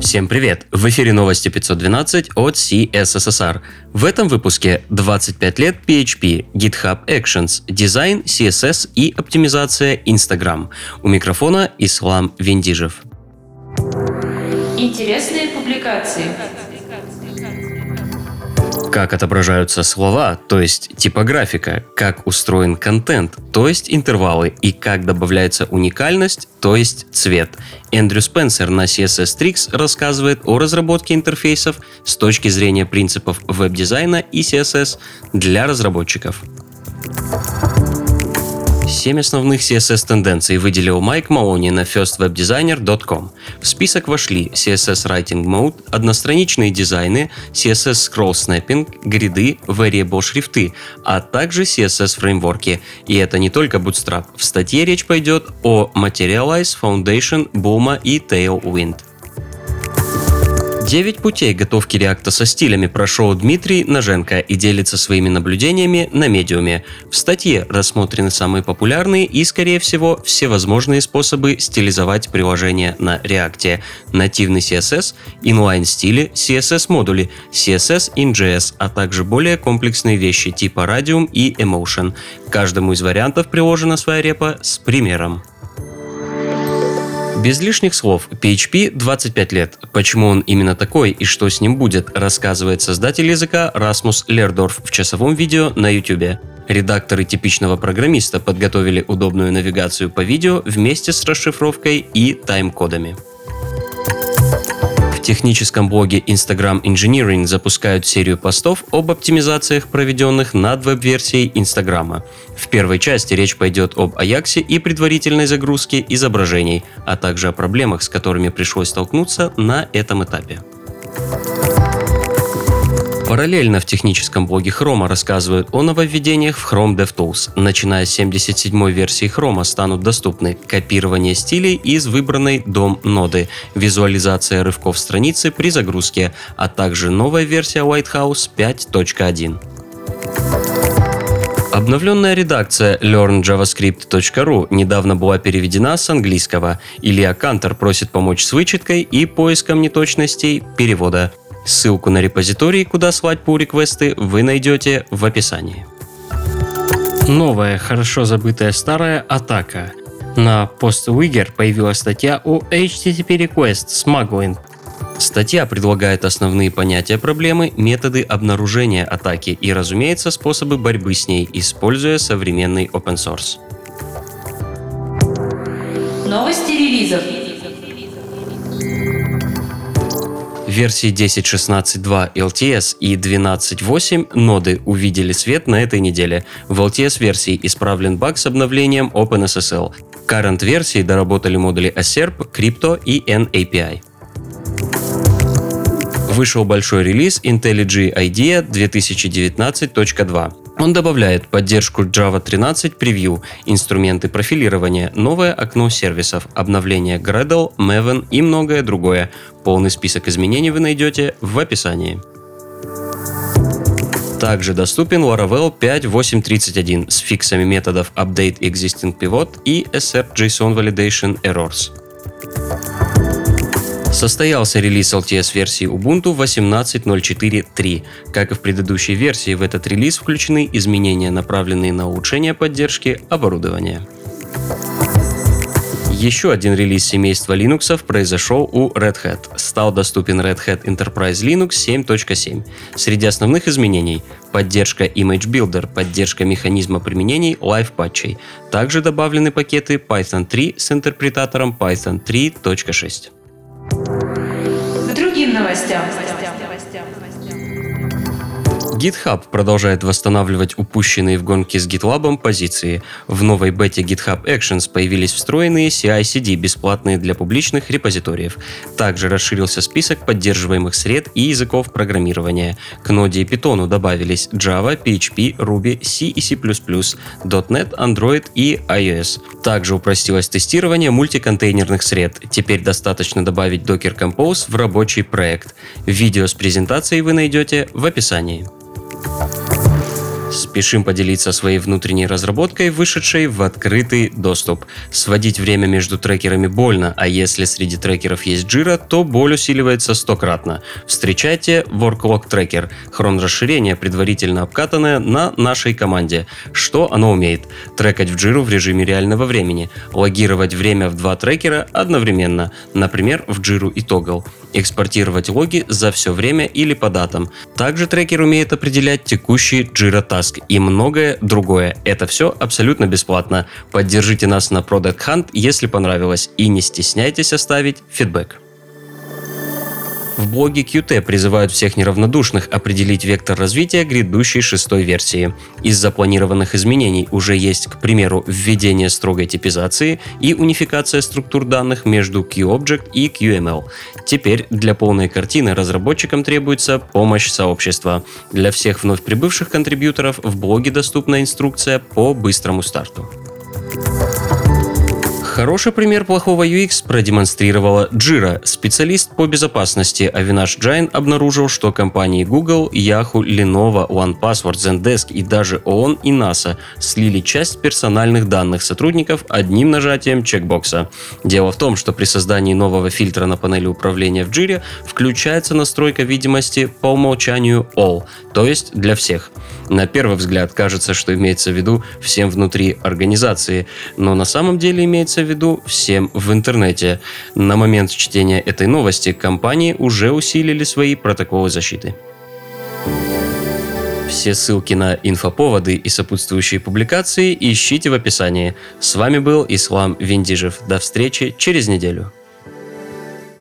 Всем привет! В эфире новости 512 от CSSR. В этом выпуске 25 лет PHP, GitHub Actions, дизайн, CSS и оптимизация Instagram. У микрофона Ислам Вендижев. Интересные публикации как отображаются слова, то есть типографика, как устроен контент, то есть интервалы, и как добавляется уникальность, то есть цвет. Эндрю Спенсер на CSS Tricks рассказывает о разработке интерфейсов с точки зрения принципов веб-дизайна и CSS для разработчиков. Семь основных CSS-тенденций выделил Майк Маони на firstwebdesigner.com. В список вошли CSS Writing Mode, одностраничные дизайны, CSS Scroll Snapping, гриды, variable шрифты, а также CSS-фреймворки. И это не только Bootstrap. В статье речь пойдет о Materialize, Foundation, Boom и Tailwind. 9 путей готовки реакта со стилями прошел Дмитрий Ноженко и делится своими наблюдениями на медиуме. В статье рассмотрены самые популярные и, скорее всего, всевозможные способы стилизовать приложение на реакте. Нативный CSS, inline-стили, CSS-модули, CSS in JS, а также более комплексные вещи типа Radium и Emotion. Каждому из вариантов приложена своя репа с примером. Без лишних слов, PHP 25 лет. Почему он именно такой и что с ним будет, рассказывает создатель языка Расмус Лердорф в часовом видео на YouTube. Редакторы типичного программиста подготовили удобную навигацию по видео вместе с расшифровкой и тайм-кодами техническом блоге Instagram Engineering запускают серию постов об оптимизациях, проведенных над веб-версией Инстаграма. В первой части речь пойдет об Аяксе и предварительной загрузке изображений, а также о проблемах, с которыми пришлось столкнуться на этом этапе. Параллельно в техническом блоге Chrome рассказывают о нововведениях в Chrome DevTools. Начиная с 77 версии Chrome станут доступны копирование стилей из выбранной дом ноды, визуализация рывков страницы при загрузке, а также новая версия Lighthouse 5.1. Обновленная редакция learnjavascript.ru недавно была переведена с английского. Илья Кантер просит помочь с вычеткой и поиском неточностей перевода. Ссылку на репозиторий, куда слать pull реквесты вы найдете в описании. Новая, хорошо забытая старая атака. На PostWigger появилась статья о HTTP Request Smuggling. Статья предлагает основные понятия проблемы, методы обнаружения атаки и, разумеется, способы борьбы с ней, используя современный open source. Новости релизов. Версии 10.16.2 LTS и 12.8 ноды увидели свет на этой неделе. В LTS-версии исправлен баг с обновлением OpenSSL. Current версии доработали модули ASERP, Crypto и NAPI. Вышел большой релиз IntelliJ IDEA 2019.2. Он добавляет поддержку Java 13 Preview, инструменты профилирования, новое окно сервисов, обновление Gradle, Maven и многое другое. Полный список изменений вы найдете в описании. Также доступен Laravel 5.8.31 с фиксами методов Update Existing Pivot и Assert JSON Validation Errors. Состоялся релиз LTS-версии Ubuntu 18.04.3. Как и в предыдущей версии, в этот релиз включены изменения, направленные на улучшение поддержки оборудования. Еще один релиз семейства Linux произошел у Red Hat. Стал доступен Red Hat Enterprise Linux 7.7. Среди основных изменений – поддержка Image Builder, поддержка механизма применений Live патчей. Также добавлены пакеты Python 3 с интерпретатором Python 3.6 другим новостям. GitHub продолжает восстанавливать упущенные в гонке с GitLab позиции. В новой бете GitHub Actions появились встроенные CI-CD, бесплатные для публичных репозиториев. Также расширился список поддерживаемых сред и языков программирования. К ноде и Python добавились Java, PHP, Ruby, C и C++, .NET, Android и iOS. Также упростилось тестирование мультиконтейнерных сред. Теперь достаточно добавить Docker Compose в рабочий проект. Видео с презентацией вы найдете в описании. Bye. Спешим поделиться своей внутренней разработкой, вышедшей в открытый доступ. Сводить время между трекерами больно, а если среди трекеров есть Jira, то боль усиливается стократно. Встречайте WorkLog Tracker, хрон-расширение, предварительно обкатанное на нашей команде. Что оно умеет? Трекать в Jira в режиме реального времени, логировать время в два трекера одновременно, например, в Jira и Toggle, экспортировать логи за все время или по датам. Также трекер умеет определять текущий Jira Task и многое другое. Это все абсолютно бесплатно. Поддержите нас на Product Hunt, если понравилось, и не стесняйтесь оставить фидбэк. В блоге Qt призывают всех неравнодушных определить вектор развития грядущей шестой версии. Из запланированных изменений уже есть, к примеру, введение строгой типизации и унификация структур данных между QObject и QML. Теперь для полной картины разработчикам требуется помощь сообщества. Для всех вновь прибывших контрибьюторов в блоге доступна инструкция по быстрому старту. Хороший пример плохого UX продемонстрировала Jira. Специалист по безопасности Авинаш Джайн обнаружил, что компании Google, Yahoo, Lenovo, OnePassword, Zendesk и даже ООН и НАСА слили часть персональных данных сотрудников одним нажатием чекбокса. Дело в том, что при создании нового фильтра на панели управления в Jira включается настройка видимости по умолчанию All, то есть для всех. На первый взгляд кажется, что имеется в виду всем внутри организации, но на самом деле имеется в виду всем в интернете. На момент чтения этой новости компании уже усилили свои протоколы защиты. Все ссылки на инфоповоды и сопутствующие публикации ищите в описании. С вами был Ислам Виндижев. До встречи через неделю.